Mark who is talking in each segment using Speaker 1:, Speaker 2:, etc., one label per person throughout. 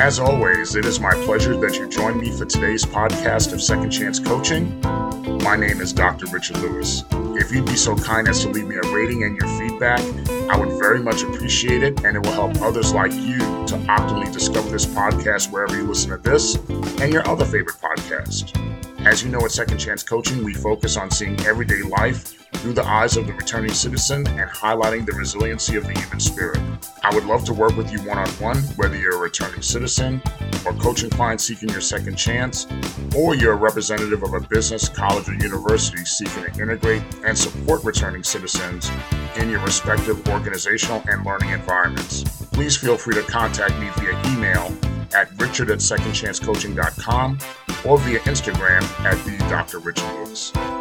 Speaker 1: As always, it is my pleasure that you join me for today's podcast of Second Chance Coaching. My name is Dr. Richard Louis. If you'd be so kind as to leave me a rating and your feedback, I would very much appreciate it, and it will help others like you to optimally discover this podcast wherever you listen to this and your other favorite podcast. As you know, at Second Chance Coaching, we focus on seeing everyday life through the eyes of the returning citizen and highlighting the resiliency of the human spirit. I would love to work with you one on one, whether you're a returning citizen or coaching clients seeking your second chance, or you're a representative of a business, college, or university seeking to integrate and support returning citizens in your respective organizational and learning environments. Please feel free to contact me via email at richard at secondchancecoaching.com or via Instagram at the Dr. Richard Louis.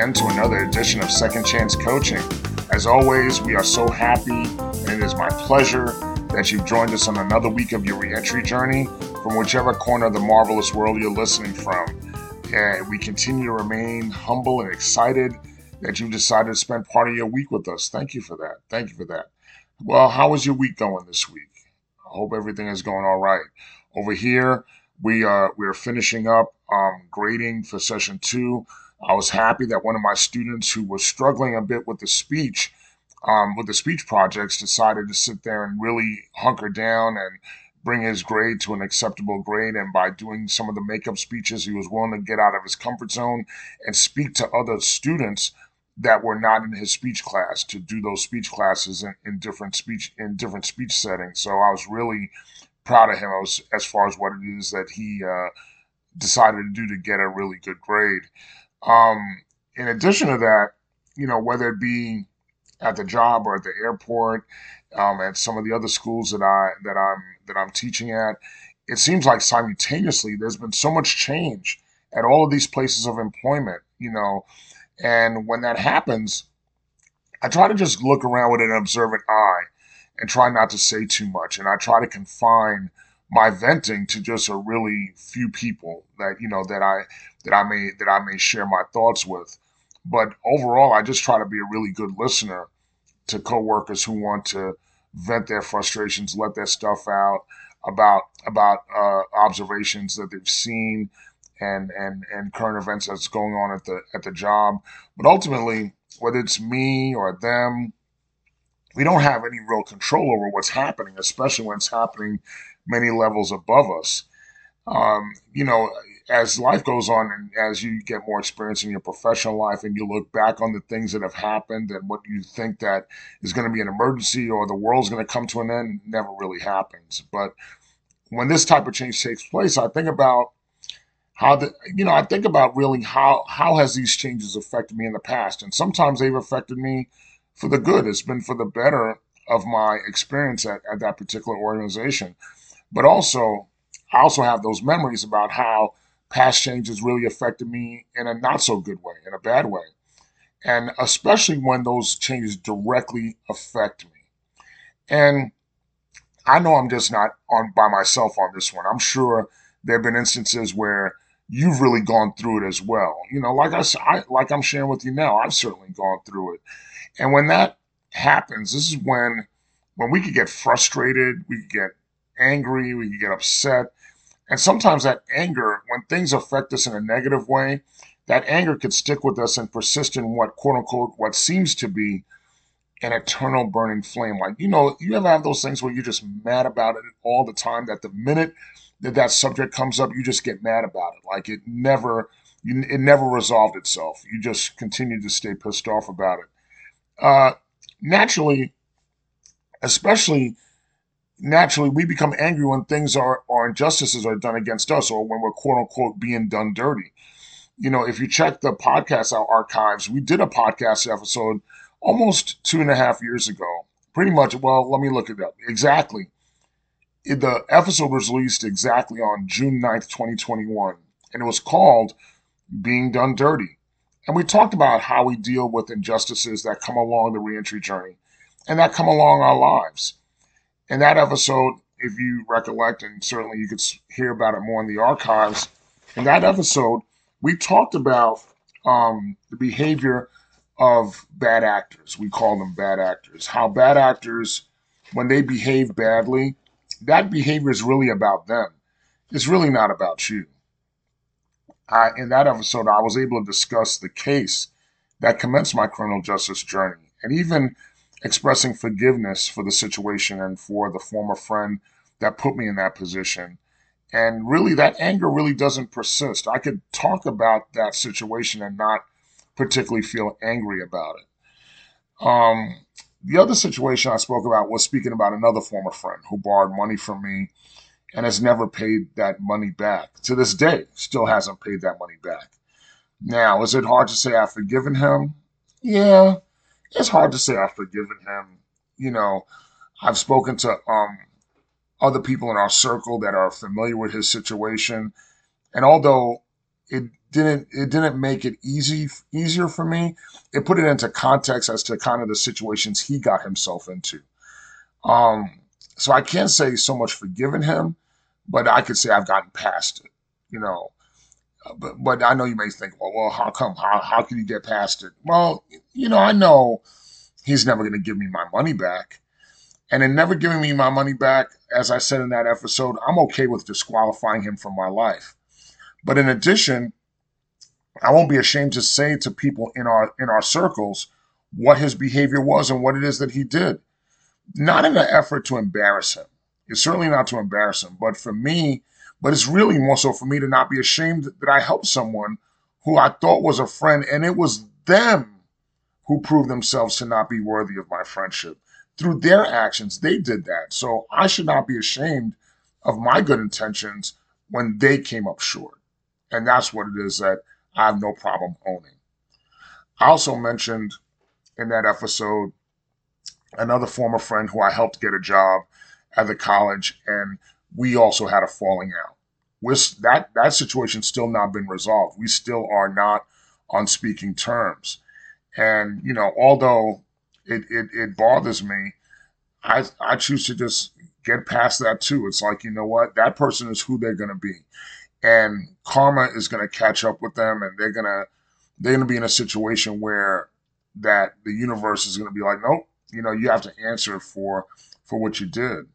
Speaker 1: Again to another edition of Second Chance Coaching. As always, we are so happy and it is my pleasure that you've joined us on another week of your reentry journey from whichever corner of the marvelous world you're listening from. And we continue to remain humble and excited that you decided to spend part of your week with us. Thank you for that. Thank you for that. Well, how is your week going this week? I hope everything is going all right. Over here, we are we are finishing up um, grading for session two I was happy that one of my students who was struggling a bit with the speech, um, with the speech projects, decided to sit there and really hunker down and bring his grade to an acceptable grade. And by doing some of the makeup speeches, he was willing to get out of his comfort zone and speak to other students that were not in his speech class to do those speech classes in, in different speech in different speech settings. So I was really proud of him as, as far as what it is that he uh, decided to do to get a really good grade. Um, in addition to that, you know, whether it be at the job or at the airport, um, at some of the other schools that I that I'm that I'm teaching at, it seems like simultaneously there's been so much change at all of these places of employment, you know, and when that happens, I try to just look around with an observant eye and try not to say too much, and I try to confine my venting to just a really few people that you know that I that I may that I may share my thoughts with. But overall, I just try to be a really good listener to coworkers who want to vent their frustrations, let their stuff out about about uh, observations that they've seen and and and current events that's going on at the at the job. But ultimately, whether it's me or them, we don't have any real control over what's happening, especially when it's happening many levels above us. Um, you know, as life goes on and as you get more experience in your professional life and you look back on the things that have happened and what you think that is going to be an emergency or the world's going to come to an end never really happens. But when this type of change takes place, I think about how the you know I think about really how how has these changes affected me in the past, and sometimes they've affected me for the good. It's been for the better of my experience at, at that particular organization. But also, I also have those memories about how past changes really affected me in a not so good way, in a bad way. And especially when those changes directly affect me. And I know I'm just not on by myself on this one. I'm sure there have been instances where you've really gone through it as well. You know, like I, I like I'm sharing with you now, I've certainly gone through it. And when that happens, this is when when we could get frustrated, we could get angry, we can get upset. And sometimes that anger, when things affect us in a negative way, that anger could stick with us and persist in what quote unquote what seems to be an eternal burning flame. Like, you know, you ever have those things where you're just mad about it all the time that the minute that that subject comes up, you just get mad about it. Like it never, you, it never resolved itself. You just continue to stay pissed off about it. Uh, naturally, especially naturally we become angry when things are or injustices are done against us or when we're quote unquote being done dirty. You know, if you check the podcast archives, we did a podcast episode almost two and a half years ago. Pretty much, well, let me look it up. Exactly. The episode was released exactly on June 9th, 2021, and it was called Being Done Dirty. And we talked about how we deal with injustices that come along the reentry journey and that come along our lives. In that episode, if you recollect, and certainly you could hear about it more in the archives, in that episode, we talked about um, the behavior of bad actors. We call them bad actors. How bad actors, when they behave badly, that behavior is really about them. It's really not about you. I, in that episode, I was able to discuss the case that commenced my criminal justice journey and even expressing forgiveness for the situation and for the former friend that put me in that position. And really, that anger really doesn't persist. I could talk about that situation and not particularly feel angry about it. Um, the other situation I spoke about was speaking about another former friend who borrowed money from me and has never paid that money back. To this day, still hasn't paid that money back. Now, is it hard to say I've forgiven him? Yeah, it's hard to say I've forgiven him. You know, I've spoken to um, other people in our circle that are familiar with his situation, and although it didn't it didn't make it easy easier for me, it put it into context as to kind of the situations he got himself into. Um, so I can't say so much forgiven him, but I could say I've gotten past it. You know, but but I know you may think, well, well, how come? How how can you get past it? Well, you know, I know he's never going to give me my money back, and in never giving me my money back, as I said in that episode, I'm okay with disqualifying him from my life. But in addition, I won't be ashamed to say to people in our in our circles what his behavior was and what it is that he did. Not in an effort to embarrass him. It's certainly not to embarrass him, but for me, but it's really more so for me to not be ashamed that I helped someone who I thought was a friend, and it was them who proved themselves to not be worthy of my friendship. Through their actions, they did that. So I should not be ashamed of my good intentions when they came up short. And that's what it is that I have no problem owning. I also mentioned in that episode another former friend who I helped get a job at the college, and we also had a falling out. With that that situation still not been resolved. We still are not on speaking terms. And you know, although it it, it bothers me, I I choose to just get past that too. It's like you know what, that person is who they're going to be and karma is going to catch up with them and they're to they're to be in a situation where that the universe is going to be like nope you know you have to answer for for what you did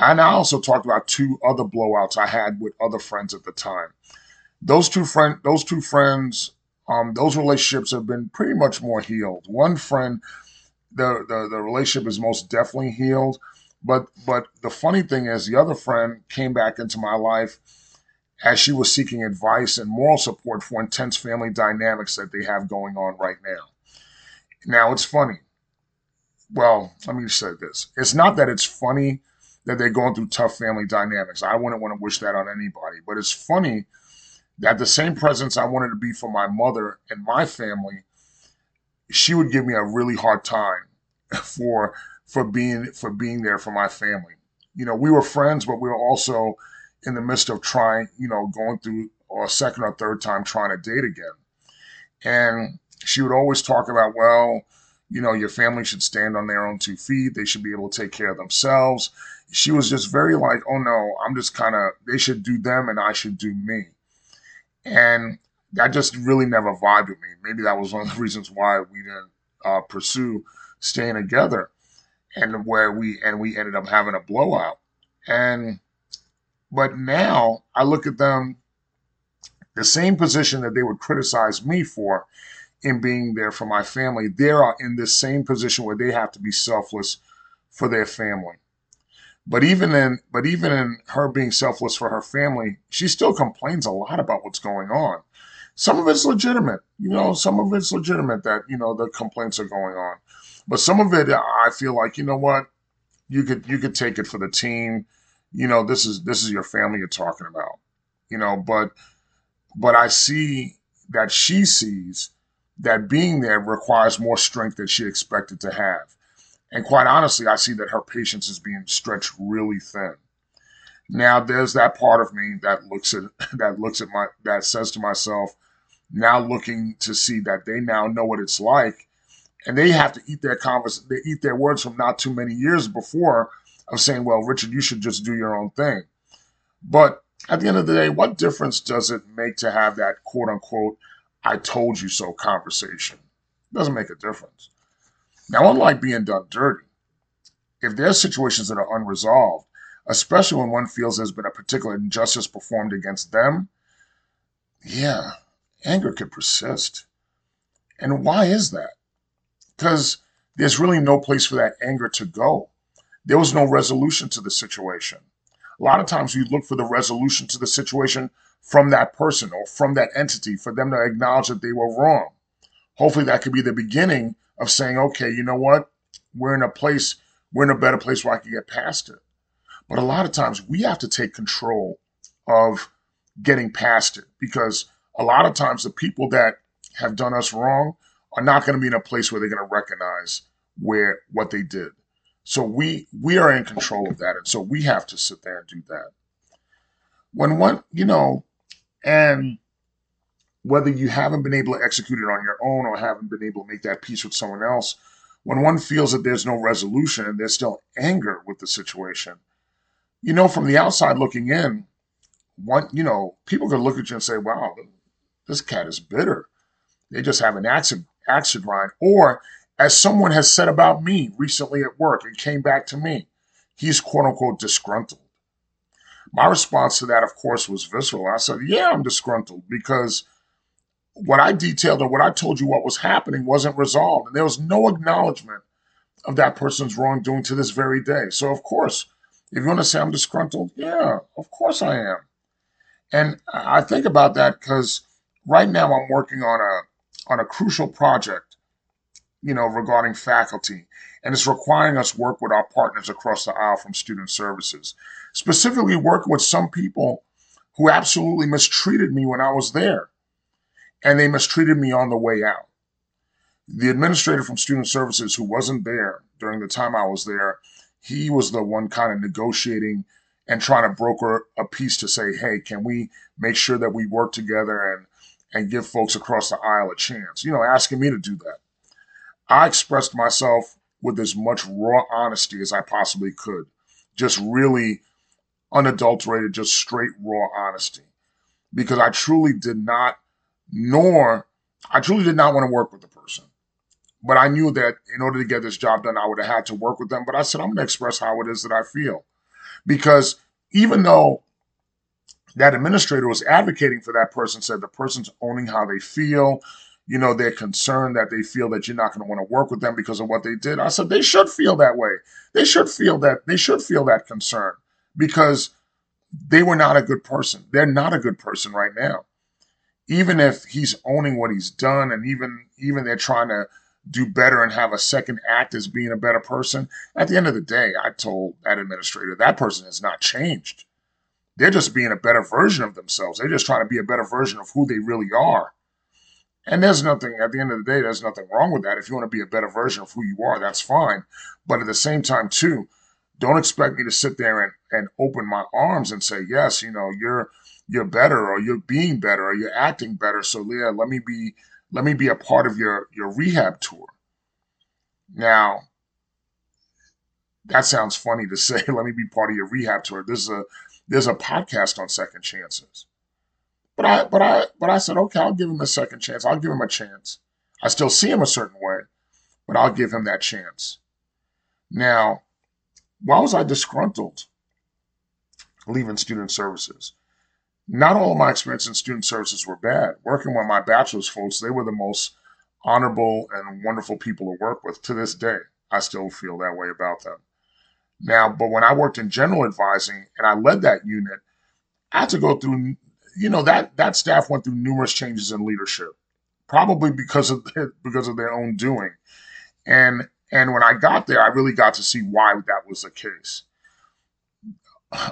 Speaker 1: and i also talked about two other blowouts i had with other friends at the time those two friend those two friends um those relationships have been pretty much more healed one friend the the, the relationship is most definitely healed but but the funny thing is the other friend came back into my life as she was seeking advice and moral support for intense family dynamics that they have going on right now. Now, it's funny. Well, let me say this. It's not that it's funny that they're going through tough family dynamics. I wouldn't want to wish that on anybody, but it's funny that the same presence I wanted to be for my mother and my family, she would give me a really hard time for for being for being there for my family. You know, we were friends, but we were also in the midst of trying, you know, going through a second or third time trying to date again. And she would always talk about, well, you know, your family should stand on their own two feet. They should be able to take care of themselves. She was just very like, oh no, I'm just kind of, they should do them and I should do me. And that just really never vibed with me. Maybe that was one of the reasons why we didn't uh, pursue staying together and where we, and we ended up having a blowout. And but now I look at them the same position that they would criticize me for in being there for my family. They're in this same position where they have to be selfless for their family. But even in but even in her being selfless for her family, she still complains a lot about what's going on. Some of it's legitimate, you know, some of it's legitimate that, you know, the complaints are going on. But some of it I feel like, you know what, you could you could take it for the team you know, this is this is your family you're talking about. You know, but but I see that she sees that being there requires more strength than she expected to have. And quite honestly, I see that her patience is being stretched really thin. Now there's that part of me that looks at that looks at my that says to myself, now looking to see that they now know what it's like, and they have to eat their convers they eat their words from not too many years before of saying, "Well, Richard, you should just do your own thing." But at the end of the day, what difference does it make to have that quote unquote "I told you so" conversation? It doesn't make a difference. Now, unlike being done dirty, if there's situations that are unresolved, especially when one feels there's been a particular injustice performed against them, yeah, anger could persist. And why is that? Because there's really no place for that anger to go. There was no resolution to the situation. A lot of times we look for the resolution to the situation from that person or from that entity for them to acknowledge that they were wrong. Hopefully, that could be the beginning of saying, okay, you know what? We're in a place, we're in a better place where I can get past it. But a lot of times we have to take control of getting past it because a lot of times the people that have done us wrong are not going to be in a place where they're going to recognize where what they did. So we we are in control of that, and so we have to sit there and do that. When one, you know, and whether you haven't been able to execute it on your own or haven't been able to make that peace with someone else, when one feels that there's no resolution and there's still anger with the situation, you know, from the outside looking in, one, you know, people could look at you and say, wow, this cat is bitter. They just have an acid, acid grind. Or, as someone has said about me recently at work and came back to me, he's quote unquote disgruntled. My response to that, of course, was visceral. I said, yeah, I'm disgruntled because what I detailed or what I told you what was happening wasn't resolved. And there was no acknowledgement of that person's wrongdoing to this very day. So, of course, if you want to say I'm disgruntled, yeah, of course I am. And I think about that because right now I'm working on a on a crucial project, you know, regarding faculty, and it's requiring us work with our partners across the aisle from student services, specifically working with some people who absolutely mistreated me when I was there, and they mistreated me on the way out. The administrator from student services who wasn't there during the time I was there, he was the one kind of negotiating and trying to broker a peace to say, hey, can we make sure that we work together and and give folks across the aisle a chance? You know, asking me to do that. I expressed myself with as much raw honesty as I possibly could. Just really unadulterated, just straight raw honesty. Because I truly did not, nor I truly did not want to work with the person. But I knew that in order to get this job done, I would have had to work with them. But I said, I'm going to express how it is that I feel. Because even though that administrator was advocating for that person, said the person's owning how they feel, you know, they're concerned that they feel that you're not going to want to work with them because of what they did. I said they should feel that way. They should feel that they should feel that concern because they were not a good person. They're not a good person right now. Even if he's owning what he's done and even even they're trying to do better and have a second act as being a better person. At the end of the day, I told that administrator that person has not changed. They're just being a better version of themselves. They're just trying to be a better version of who they really are. And there's nothing, at the end of the day, there's nothing wrong with that. If you want to be a better version of who you are, that's fine. But at the same time, too, don't expect me to sit there and, and open my arms and say, yes, you know, you're you're better or you're being better or you're acting better. So Leah, let me be let me be a part of your your rehab tour. Now, that sounds funny to say. Let me be part of your rehab tour. There's a there's a podcast on second chances. But I but I but I said, okay, I'll give him a second chance. I'll give him a chance. I still see him a certain way, but I'll give him that chance. Now, why was I disgruntled leaving student services? not all of my experience in student services were bad. Working with my bachelor's folks, they were the most honorable and wonderful people to work with to this day. I still feel that way about them. Now, but when I worked in general advising and I led that unit, I had to go through, you know, that that staff went through numerous changes in leadership, probably because of their, because of their own doing. And and when I got there, I really got to see why that was the case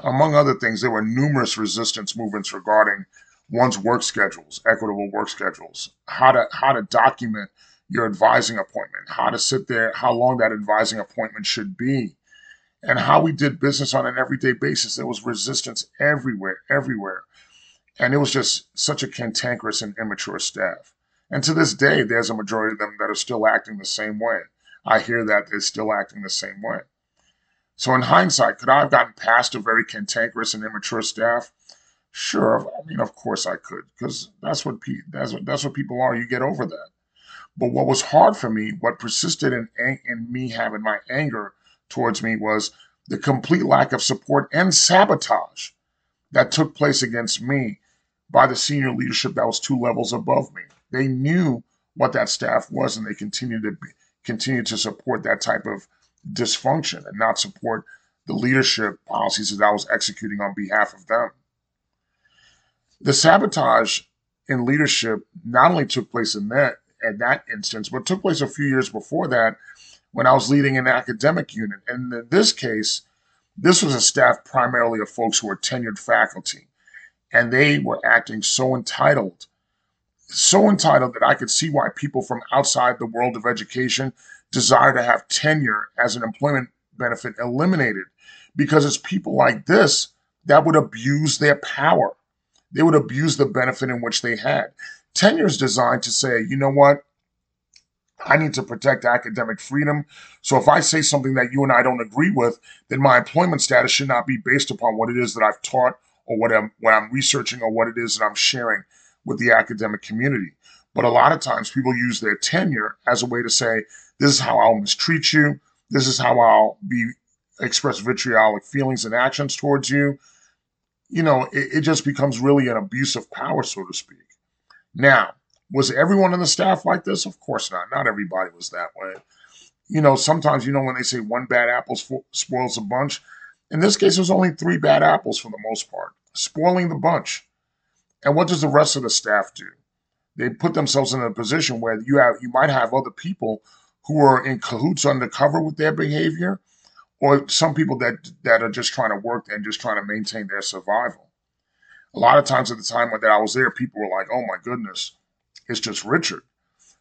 Speaker 1: among other things, there were numerous resistance movements regarding one's work schedules, equitable work schedules, how to how to document your advising appointment, how to sit there, how long that advising appointment should be, and how we did business on an everyday basis. There was resistance everywhere, everywhere. And it was just such a cantankerous and immature staff. And to this day, there's a majority of them that are still acting the same way. I hear that they're still acting the same way. So, in hindsight, could I have gotten past a very cantankerous and immature staff? Sure. I mean, of course I could, because that's what pe- that's what that's what people are. You get over that. But what was hard for me, what persisted in in me having my anger towards me, was the complete lack of support and sabotage that took place against me by the senior leadership that was two levels above me. They knew what that staff was, and they continued to be, continue to support that type of dysfunction and not support the leadership policies that I was executing on behalf of them. The sabotage in leadership not only took place in that at that instance, but took place a few years before that when I was leading an academic unit. And in this case, this was a staff primarily of folks who were tenured faculty, and they were acting so entitled, so entitled that I could see why people from outside the world of education desire to have tenure as an employment benefit eliminated because it's people like this that would abuse their power. They would abuse the benefit in which they had. Tenure is designed to say, you know what? I need to protect academic freedom. So if I say something that you and I don't agree with, then my employment status should not be based upon what it is that I've taught or what I'm what I'm researching or what it is that I'm sharing with the academic community. But a lot of times people use their tenure as a way to say, this is how I'll mistreat you. This is how I'll be express vitriolic feelings and actions towards you. You know, it, it just becomes really an abuse of power, so to speak. Now, was everyone on the staff like this? Of course not. Not everybody was that way. You know, sometimes, you know, when they say one bad apple spoils a bunch, in this case, it was only three bad apples for the most part, spoiling the bunch. And what does the rest of the staff do? They put themselves in a position where you have you might have other people who are in cahoots undercover with their behavior, or some people that that are just trying to work and just trying to maintain their survival. A lot of times at the time that I was there, people were like, "Oh my goodness, it's just Richard."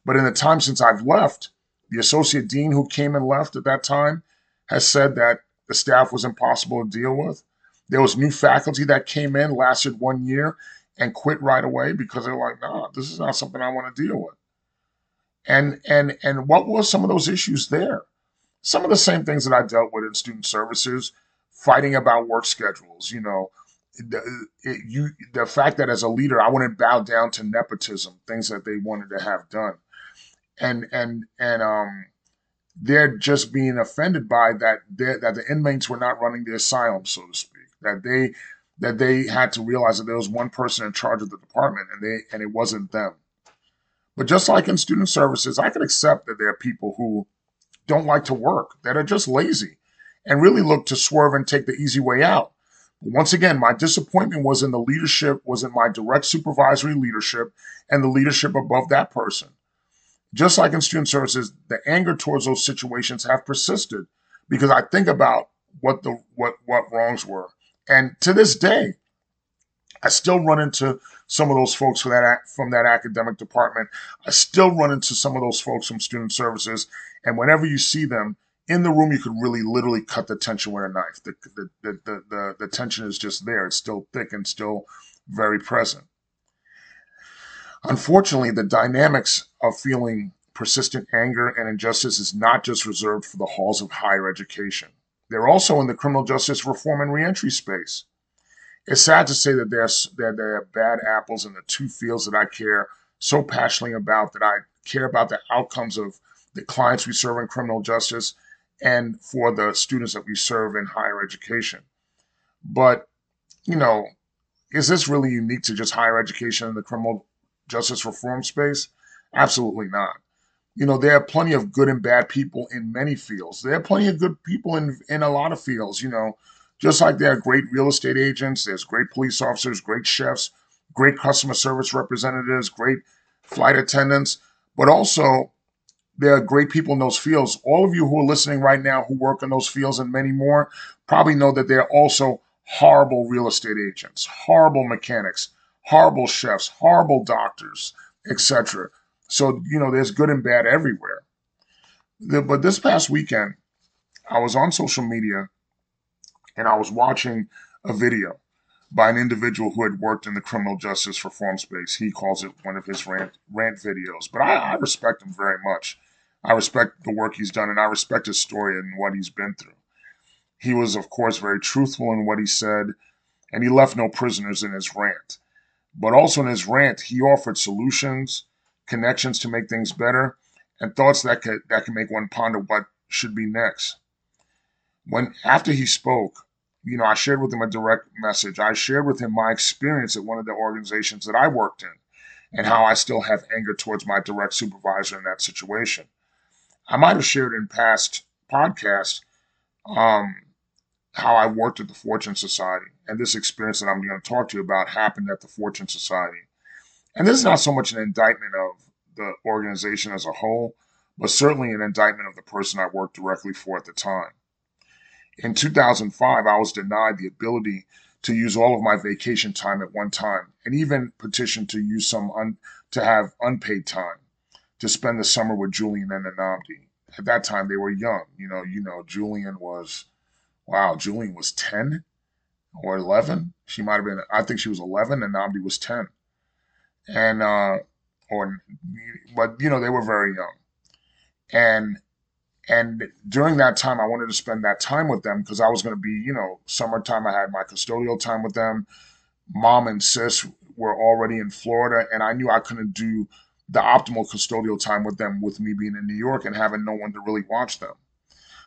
Speaker 1: But in the time since I've left, the associate dean who came and left at that time has said that the staff was impossible to deal with. There was new faculty that came in, lasted one year, and quit right away because they're like, "Nah, this is not something I want to deal with." And and and what was some of those issues there? Some of the same things that I dealt with in student services, fighting about work schedules. You know, the, it, you the fact that as a leader I wouldn't bow down to nepotism, things that they wanted to have done, and and and um, they're just being offended by that that the inmates were not running the asylum, so to speak. That they that they had to realize that there was one person in charge of the department, and they and it wasn't them. But just like in student services, I can accept that there are people who don't like to work, that are just lazy, and really look to swerve and take the easy way out. But once again, my disappointment was in the leadership, was in my direct supervisory leadership and the leadership above that person. Just like in student services, the anger towards those situations have persisted because I think about what the what what wrongs were. And to this day, I still run into some of those folks from that from that academic department. I still run into some of those folks from student services, and whenever you see them in the room, you could really literally cut the tension with a knife. The the the the, the, the tension is just there. It's still thick and still very present. Unfortunately, the dynamics of feeling persistent anger and injustice is not just reserved for the halls of higher education. They're also in the criminal justice reform and reentry space it's sad to say that there's that there are bad apples in the two fields that I care so passionately about that I care about the outcomes of the clients we serve in criminal justice and for the students that we serve in higher education. But, you know, is this really unique to just higher education in the criminal justice reform space? Absolutely not. You know, there are plenty of good and bad people in many fields. There are plenty of good people in in a lot of fields, you know just like there are great real estate agents, there's great police officers, great chefs, great customer service representatives, great flight attendants, but also there are great people in those fields. All of you who are listening right now who work in those fields and many more probably know that there are also horrible real estate agents, horrible mechanics, horrible chefs, horrible doctors, etc. So, you know, there's good and bad everywhere. The, but this past weekend, I was on social media and I was watching a video by an individual who had worked in the criminal justice reform space. He calls it one of his rant, rant videos. But I, I respect him very much. I respect the work he's done and I respect his story and what he's been through. He was, of course, very truthful in what he said, and he left no prisoners in his rant. But also in his rant, he offered solutions, connections to make things better, and thoughts that could that can make one ponder what should be next. When after he spoke, you know, I shared with him a direct message. I shared with him my experience at one of the organizations that I worked in and how I still have anger towards my direct supervisor in that situation. I might have shared in past podcasts um, how I worked at the Fortune Society. And this experience that I'm going to talk to you about happened at the Fortune Society. And this is not so much an indictment of the organization as a whole, but certainly an indictment of the person I worked directly for at the time. In 2005, I was denied the ability to use all of my vacation time at one time, and even petitioned to use some un- to have unpaid time to spend the summer with Julian and Anamdi. At that time, they were young. You know, you know, Julian was, wow, Julian was 10 or 11. She might have been, I think she was 11, and Namdi was 10. And, uh, or, but, you know, they were very young. And and during that time, I wanted to spend that time with them because I was going to be, you know, summertime. I had my custodial time with them. Mom and sis were already in Florida, and I knew I couldn't do the optimal custodial time with them with me being in New York and having no one to really watch them.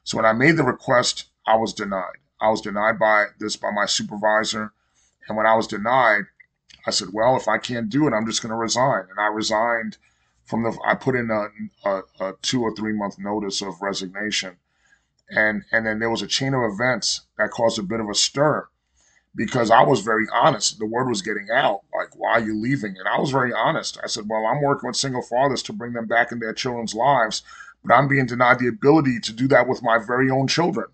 Speaker 1: So when I made the request, I was denied. I was denied by this by my supervisor. And when I was denied, I said, well, if I can't do it, I'm just going to resign. And I resigned from the I put in a, a, a two or three month notice of resignation, and and then there was a chain of events that caused a bit of a stir because I was very honest. The word was getting out, like, why are you leaving? And I was very honest. I said, well, I'm working with single fathers to bring them back in their children's lives, but I'm being denied the ability to do that with my very own children.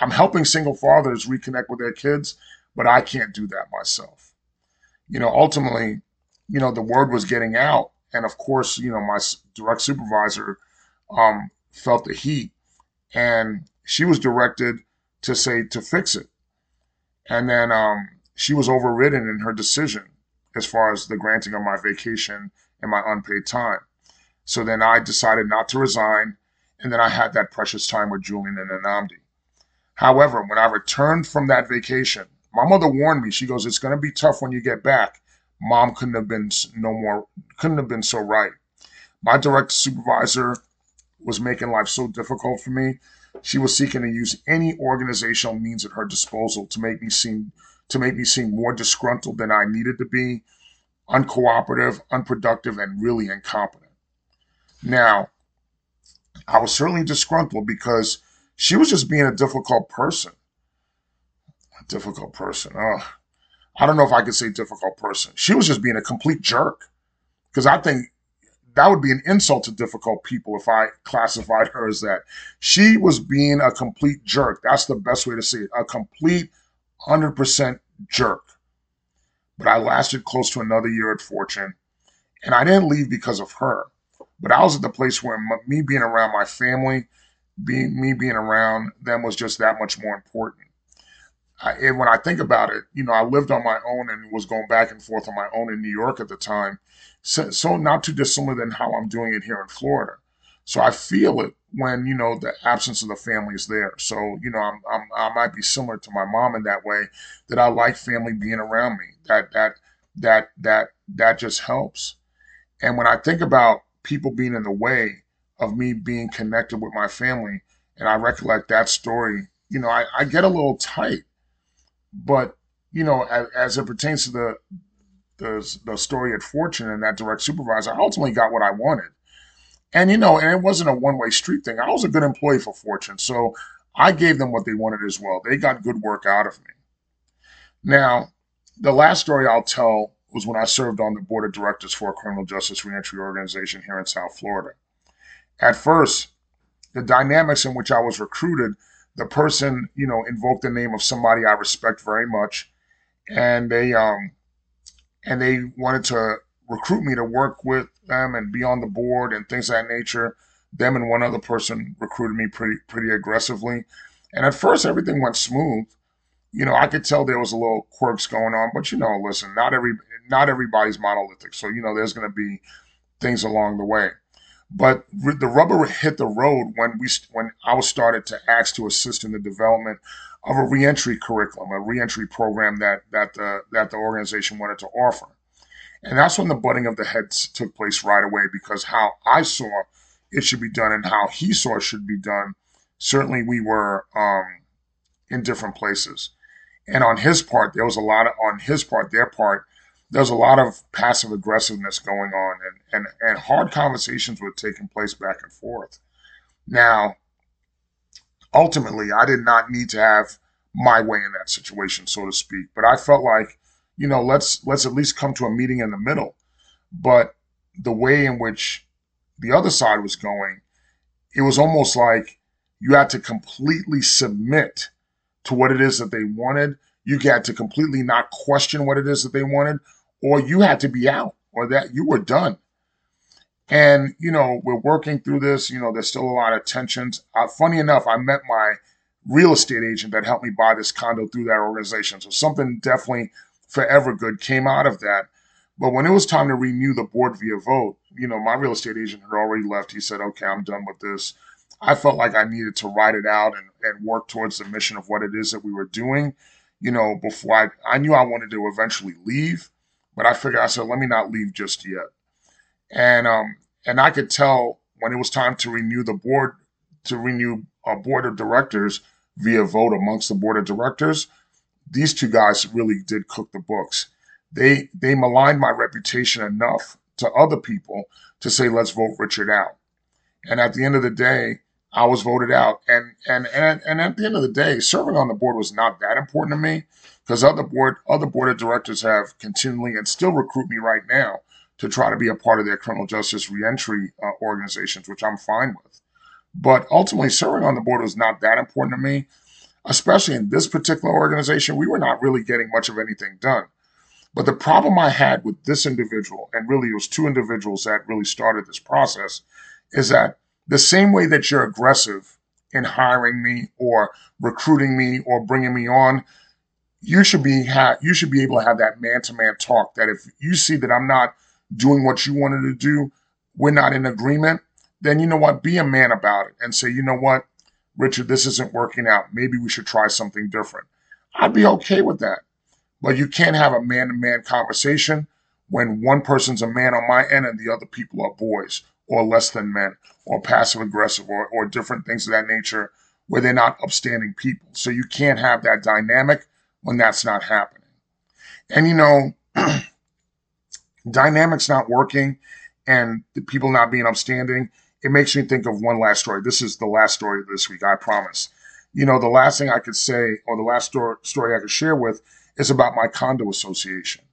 Speaker 1: I'm helping single fathers reconnect with their kids, but I can't do that myself. You know, ultimately, you know, the word was getting out and of course, you know, my direct supervisor um, felt the heat, and she was directed to say to fix it. And then um, she was overridden in her decision as far as the granting of my vacation and my unpaid time. So then I decided not to resign, and then I had that precious time with Julian and Anamdi. However, when I returned from that vacation, my mother warned me. She goes, "It's going to be tough when you get back." Mom couldn't have been no more couldn't have been so right. My direct supervisor was making life so difficult for me. She was seeking to use any organizational means at her disposal to make me seem to make me seem more disgruntled than I needed to be, uncooperative, unproductive, and really incompetent. Now, I was certainly disgruntled because she was just being a difficult person. Difficult person. Oh, I don't know if I could say difficult person. She was just being a complete jerk because I think that would be an insult to difficult people if I classified her as that. She was being a complete jerk. That's the best way to say it. A complete 100% jerk. But I lasted close to another year at Fortune. And I didn't leave because of her. But I was at the place where me being around my family, being me being around them was just that much more important. I, and when I think about it, you know, I lived on my own and was going back and forth on my own in New York at the time. So, so not too dissimilar than how I'm doing it here in Florida. So I feel it when, you know, the absence of the family is there. So, you know, I'm, I'm, i might be similar to my mom in that way that I like family being around me. That, that, that, that, that just helps. And when I think about people being in the way of me being connected with my family, and I recollect that story, you know, I, I get a little tight but you know, as, as it pertains to the, the the story at Fortune and that direct supervisor, I ultimately got what I wanted. And you know, and it wasn't a one way street thing. I was a good employee for Fortune, so I gave them what they wanted as well. They got good work out of me. Now, the last story I'll tell was when I served on the board of directors for a criminal justice reentry organization here in South Florida. At first, the dynamics in which I was recruited the person, you know, invoked the name of somebody I respect very much, and they um and they wanted to recruit me to work with them and be on the board and things of that nature. Them and one other person recruited me pretty pretty aggressively, and at first everything went smooth. you know, I could tell there was a little quirks going on, but you know, listen, not every not everybody's monolithic, so you know, there's going to be things along the way. But the rubber hit the road when we when I was started to ask to assist in the development of a reentry curriculum, a reentry program that that the that the organization wanted to offer. And that's when the butting of the heads took place right away because how I saw it should be done and how he saw it should be done, certainly we were um, in different places. And on his part, there was a lot of, on his part, their part, there was a lot of passive aggressiveness going on and, and, and hard conversations were taking place back and forth. Now, ultimately, I did not need to have my way in that situation, so to speak, but I felt like you know, let's let's at least come to a meeting in the middle. But the way in which the other side was going, it was almost like you had to completely submit to what it is that they wanted. You had to completely not question what it is that they wanted, or you had to be out, or that you were done. And you know, we're working through this. You know, there's still a lot of tensions. Uh, funny enough, I met my real estate agent that helped me buy this condo through that organization. So something definitely forever good came out of that. But when it was time to renew the board via vote, you know, my real estate agent had already left. He said, okay, I'm done with this. I felt like I needed to write it out and, and work towards the mission of what it is that we were doing. You know, before I, I knew I wanted to eventually leave, but I figured I said, let me not leave just yet. And, um, and I could tell when it was time to renew the board, to renew a board of directors via vote amongst the board of directors, these two guys really did cook the books. They they maligned my reputation enough to other people to say let's vote Richard out. And at the end of the day, I was voted out. And and and and at the end of the day, serving on the board was not that important to me because other board other board of directors have continually and still recruit me right now to try to be a part of their criminal justice reentry uh, organizations, which I'm fine with. But ultimately, serving on the board was not that important to me especially in this particular organization, we were not really getting much of anything done. But the problem I had with this individual, and really it was two individuals that really started this process, is that the same way that you're aggressive in hiring me or recruiting me or bringing me on, you should be ha- you should be able to have that man to man talk. That if you see that I'm not doing what you wanted to do, we're not in agreement, then you know what? Be a man about it and say, you know what? Richard, this isn't working out. Maybe we should try something different. I'd be okay with that. But you can't have a man to man conversation when one person's a man on my end and the other people are boys or less than men or passive aggressive or, or different things of that nature where they're not upstanding people. So you can't have that dynamic when that's not happening. And you know, dynamics not working and the people not being upstanding it makes me think of one last story. This is the last story of this week, I promise. You know, the last thing I could say, or the last story I could share with, is about my condo association.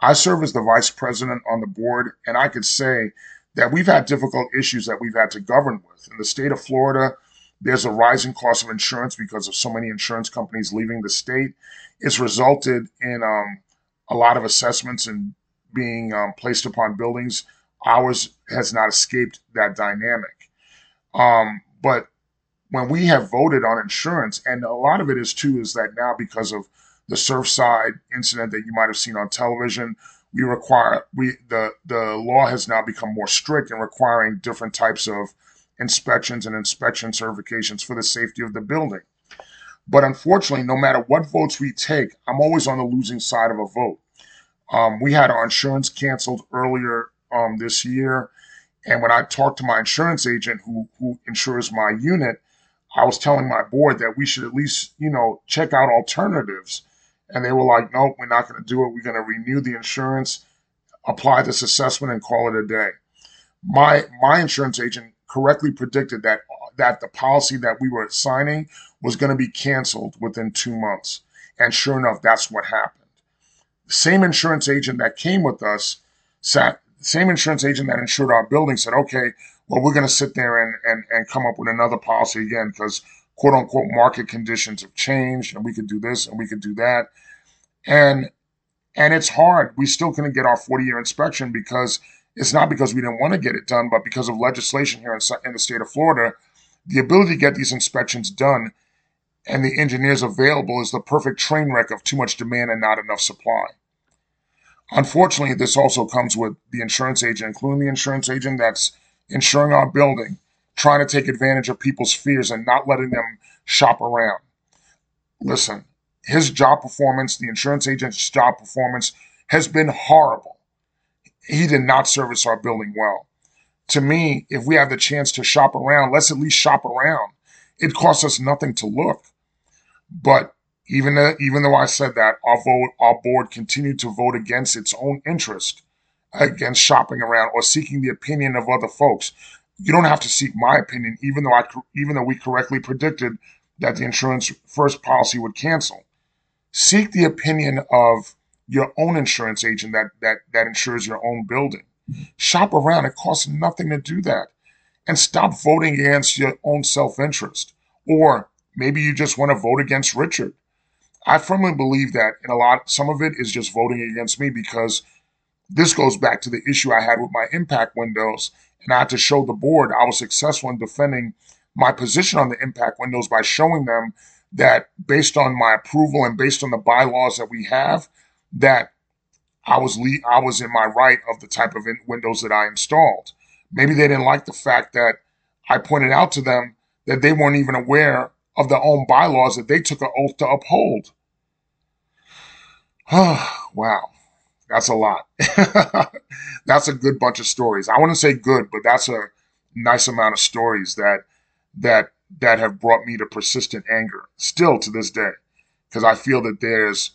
Speaker 1: I serve as the vice president on the board, and I could say that we've had difficult issues that we've had to govern with. In the state of Florida, there's a rising cost of insurance because of so many insurance companies leaving the state. It's resulted in um, a lot of assessments and being um, placed upon buildings ours has not escaped that dynamic. Um, but when we have voted on insurance, and a lot of it is too, is that now because of the Surfside incident that you might have seen on television, we require we the the law has now become more strict in requiring different types of inspections and inspection certifications for the safety of the building. But unfortunately, no matter what votes we take, I'm always on the losing side of a vote. Um, we had our insurance canceled earlier um, this year. And when I talked to my insurance agent who, who insures my unit, I was telling my board that we should at least, you know, check out alternatives. And they were like, nope, we're not going to do it. We're going to renew the insurance, apply this assessment, and call it a day. My my insurance agent correctly predicted that that the policy that we were signing was going to be canceled within two months. And sure enough, that's what happened. The same insurance agent that came with us sat same insurance agent that insured our building said, okay, well, we're going to sit there and, and, and come up with another policy again because quote unquote market conditions have changed and we could do this and we could do that. And and it's hard. We still couldn't get our 40 year inspection because it's not because we didn't want to get it done, but because of legislation here in, the state of Florida, the ability to get these inspections done and the engineers available is the perfect train wreck of too much demand and not enough supply. Unfortunately, this also comes with the insurance agent, including the insurance agent that's insuring our building, trying to take advantage of people's fears and not letting them shop around. Listen, his job performance, the insurance agent's job performance, has been horrible. He did not service our building well. To me, if we have the chance to shop around, let's at least shop around. It costs us nothing to look. But even though, even though I said that, our vote, our board continued to vote against its own interest, against shopping around or seeking the opinion of other folks. You don't have to seek my opinion, even though I, even though we correctly predicted that the insurance first policy would cancel. Seek the opinion of your own insurance agent that that that insures your own building. Shop around. It costs nothing to do that. And stop voting against your own self-interest. Or maybe you just want to vote against Richard. I firmly believe that in a lot some of it is just voting against me because this goes back to the issue I had with my impact windows and I had to show the board I was successful in defending my position on the impact windows by showing them that based on my approval and based on the bylaws that we have, that I was le- I was in my right of the type of in- windows that I installed. Maybe they didn't like the fact that I pointed out to them that they weren't even aware of their own bylaws that they took an oath to uphold. wow, that's a lot. that's a good bunch of stories. I want to say good, but that's a nice amount of stories that that that have brought me to persistent anger still to this day because I feel that there's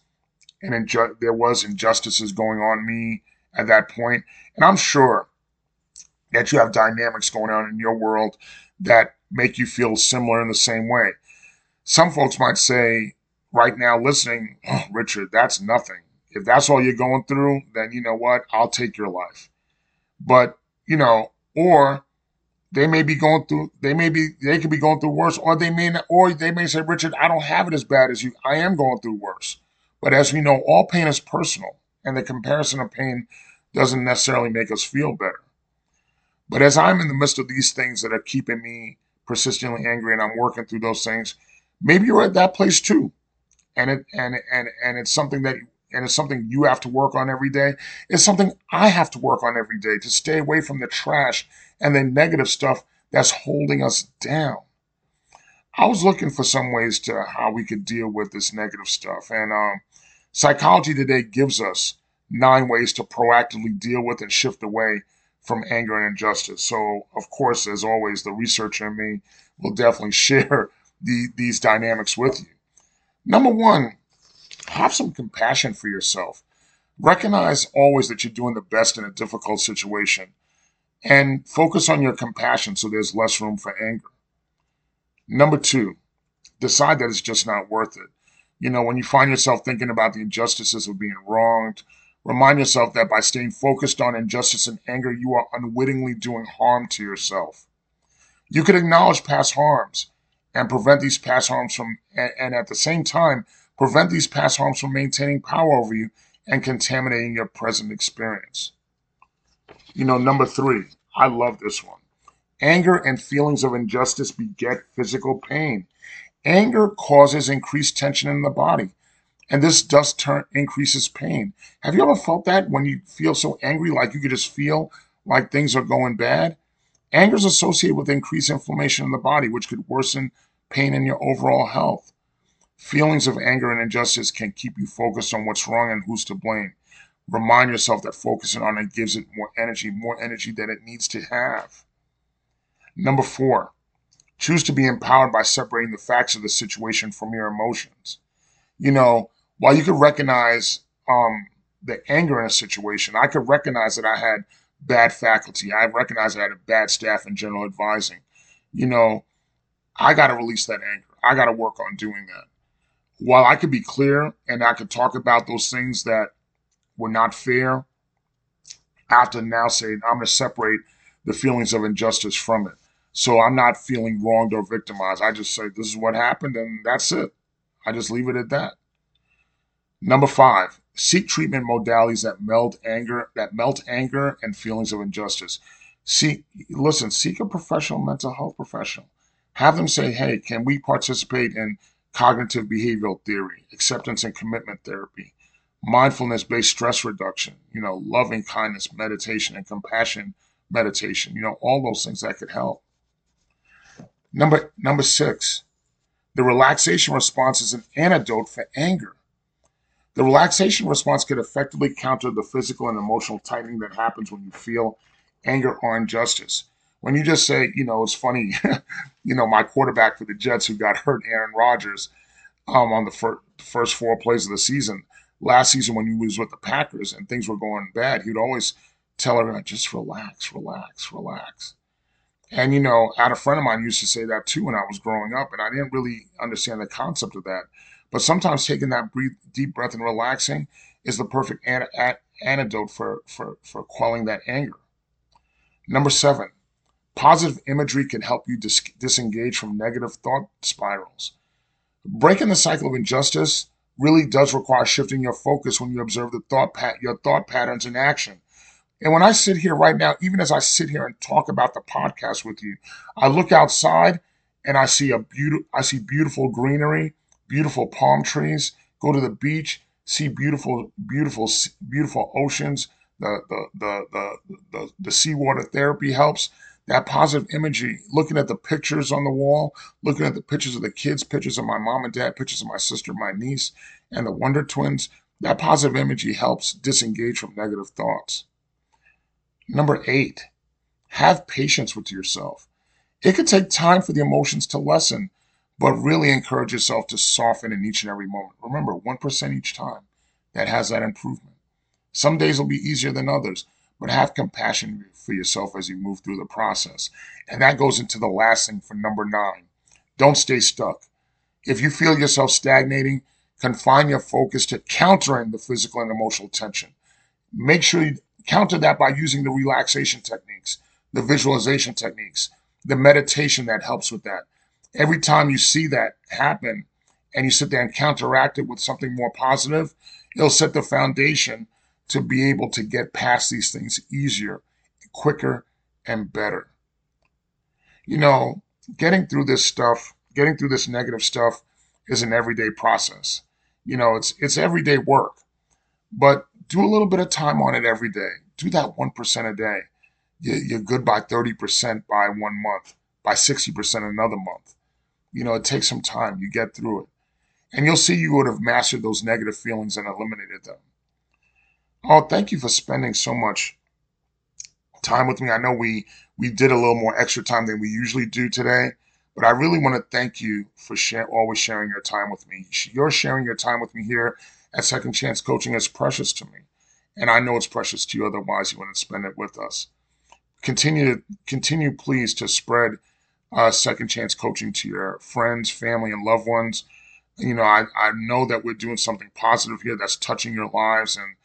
Speaker 1: an inju- there was injustices going on me at that point and I'm sure that you have dynamics going on in your world that make you feel similar in the same way. Some folks might say right now listening, oh, Richard, that's nothing. If that's all you're going through, then you know what? I'll take your life. But, you know, or they may be going through they may be they could be going through worse or they may not or they may say richard i don't have it as bad as you i am going through worse but as we know all pain is personal and the comparison of pain doesn't necessarily make us feel better but as i'm in the midst of these things that are keeping me persistently angry and i'm working through those things maybe you're at that place too and it and and and it's something that and it's something you have to work on every day. It's something I have to work on every day to stay away from the trash and the negative stuff that's holding us down. I was looking for some ways to how we could deal with this negative stuff. And um, Psychology Today gives us nine ways to proactively deal with and shift away from anger and injustice. So, of course, as always, the researcher in me will definitely share the, these dynamics with you. Number one, have some compassion for yourself. Recognize always that you're doing the best in a difficult situation and focus on your compassion so there's less room for anger. Number two, decide that it's just not worth it. You know, when you find yourself thinking about the injustices of being wronged, remind yourself that by staying focused on injustice and anger, you are unwittingly doing harm to yourself. You can acknowledge past harms and prevent these past harms from, and, at the same time, prevent these past harms from maintaining power over you and contaminating your present experience. You know, number three, I love this one. Anger and feelings of injustice beget physical pain. Anger causes increased tension in the body, and this does turn increases pain. Have you ever felt that when you feel so angry, like you could just feel like things are going bad? Anger is associated with increased inflammation in the body, which could worsen pain in your overall health. Feelings of anger and injustice can keep you focused on what's wrong and who's to blame. Remind yourself that focusing on it gives it more energy, more energy than it needs to have. Number four, choose to be empowered by separating the facts of the situation from your emotions. You know, while you could recognize um, the anger in a situation, I could recognize that I had bad faculty. I recognize that I had a bad staff in general advising. You know, I got to release that anger. I got to work on doing that while I could be clear and I could talk about those things that were not fair, I have to now say I'm going to separate the feelings of injustice from it. So I'm not feeling wronged or victimized. I just say this is what happened and that's it. I just leave it at that. Number five, seek treatment modalities that melt anger, that melt anger and feelings of injustice. See, listen, seek a professional mental health professional. Have them say, hey, can we participate in cognitive behavioral theory, acceptance and commitment therapy, mindfulness based stress reduction, you know, loving kindness meditation and compassion meditation, you know, all those things that could help. Number number 6. The relaxation response is an antidote for anger. The relaxation response could effectively counter the physical and emotional tightening that happens when you feel anger or injustice. When you just say, you know, it's funny, you know, my quarterback for the Jets who got hurt, Aaron Rodgers, um, on the fir- first four plays of the season, last season when he was with the Packers and things were going bad, he'd always tell everyone, just relax, relax, relax. And, you know, I had a friend of mine used to say that too when I was growing up, and I didn't really understand the concept of that. But sometimes taking that breathe, deep breath and relaxing is the perfect an- an- antidote for, for, for quelling that anger. Number seven, positive imagery can help you dis- disengage from negative thought spirals. Breaking the cycle of injustice really does require shifting your focus when you observe the thought your thought patterns in action. And when I sit here right now, even as I sit here and talk about the podcast with you, I look outside and I see a beautiful I see beautiful greenery, beautiful palm trees, go to the beach, see beautiful beautiful beautiful oceans, the the the the the, the seawater therapy helps that positive imagery, looking at the pictures on the wall, looking at the pictures of the kids, pictures of my mom and dad, pictures of my sister, my niece, and the Wonder Twins, that positive imagery helps disengage from negative thoughts. Number eight, have patience with yourself. It could take time for the emotions to lessen, but really encourage yourself to soften in each and every moment. Remember, 1% each time. That has that improvement. Some days will be easier than others, but have compassion for yourself as you move through the process. And that goes into the last thing for number nine. Don't stay stuck. If you feel yourself stagnating, confine your focus to countering the physical and emotional tension. Make sure you counter that by using the relaxation techniques, the visualization techniques, the meditation that helps with that. Every time you see that happen and you sit there and counteract it with something more positive, it'll set the foundation to be able to get past these things easier, quicker, and better. You know, getting through this stuff, getting through this negative stuff is an everyday process. You know, it's it's everyday work. But do a little bit of time on it every day. Do that 1% a day. You're good by 30% by one month, by 60% another month. You know, it takes some time. You get through it. And you'll see you would have mastered those negative feelings and eliminated them. Oh, thank you for spending so much time with me. I know we we did a little more extra time than we usually do today, but I really want to thank you for share, always sharing your time with me. You're sharing your time with me here at Second Chance Coaching is precious to me, and I know it's precious to you. Otherwise, you wouldn't spend it with us. Continue to continue, please, to spread uh, Second Chance Coaching to your friends, family, and loved ones. You know, I, I know that we're doing something positive here that's touching your lives and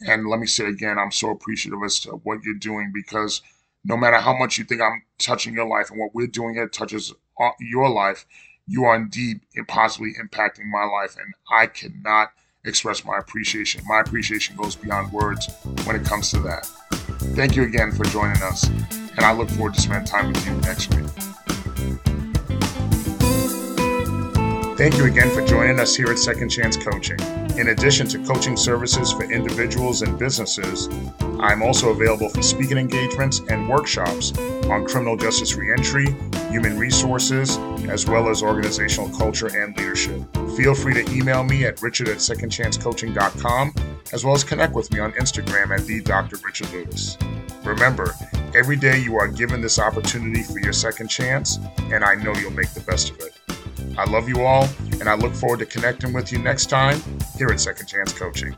Speaker 1: and let me say again, I'm so appreciative as to what you're doing because no matter how much you think I'm touching your life and what we're doing here touches your life, you are indeed possibly impacting my life. And I cannot express my appreciation. My appreciation goes beyond words when it comes to that. Thank you again for joining us, and I look forward to spending time with you next week. Thank you again for joining us here at Second Chance Coaching. In addition to coaching services for individuals and businesses, I'm also available for speaking engagements and workshops on criminal justice reentry, human resources, as well as organizational culture and leadership. Feel free to email me at richard at secondchancecoaching.com, as well as connect with me on Instagram at the Dr. Richard Louis. Remember, every day you are given this opportunity for your second chance, and I know you'll make the best of it. I love you all, and I look forward to connecting with you next time here at Second Chance Coaching.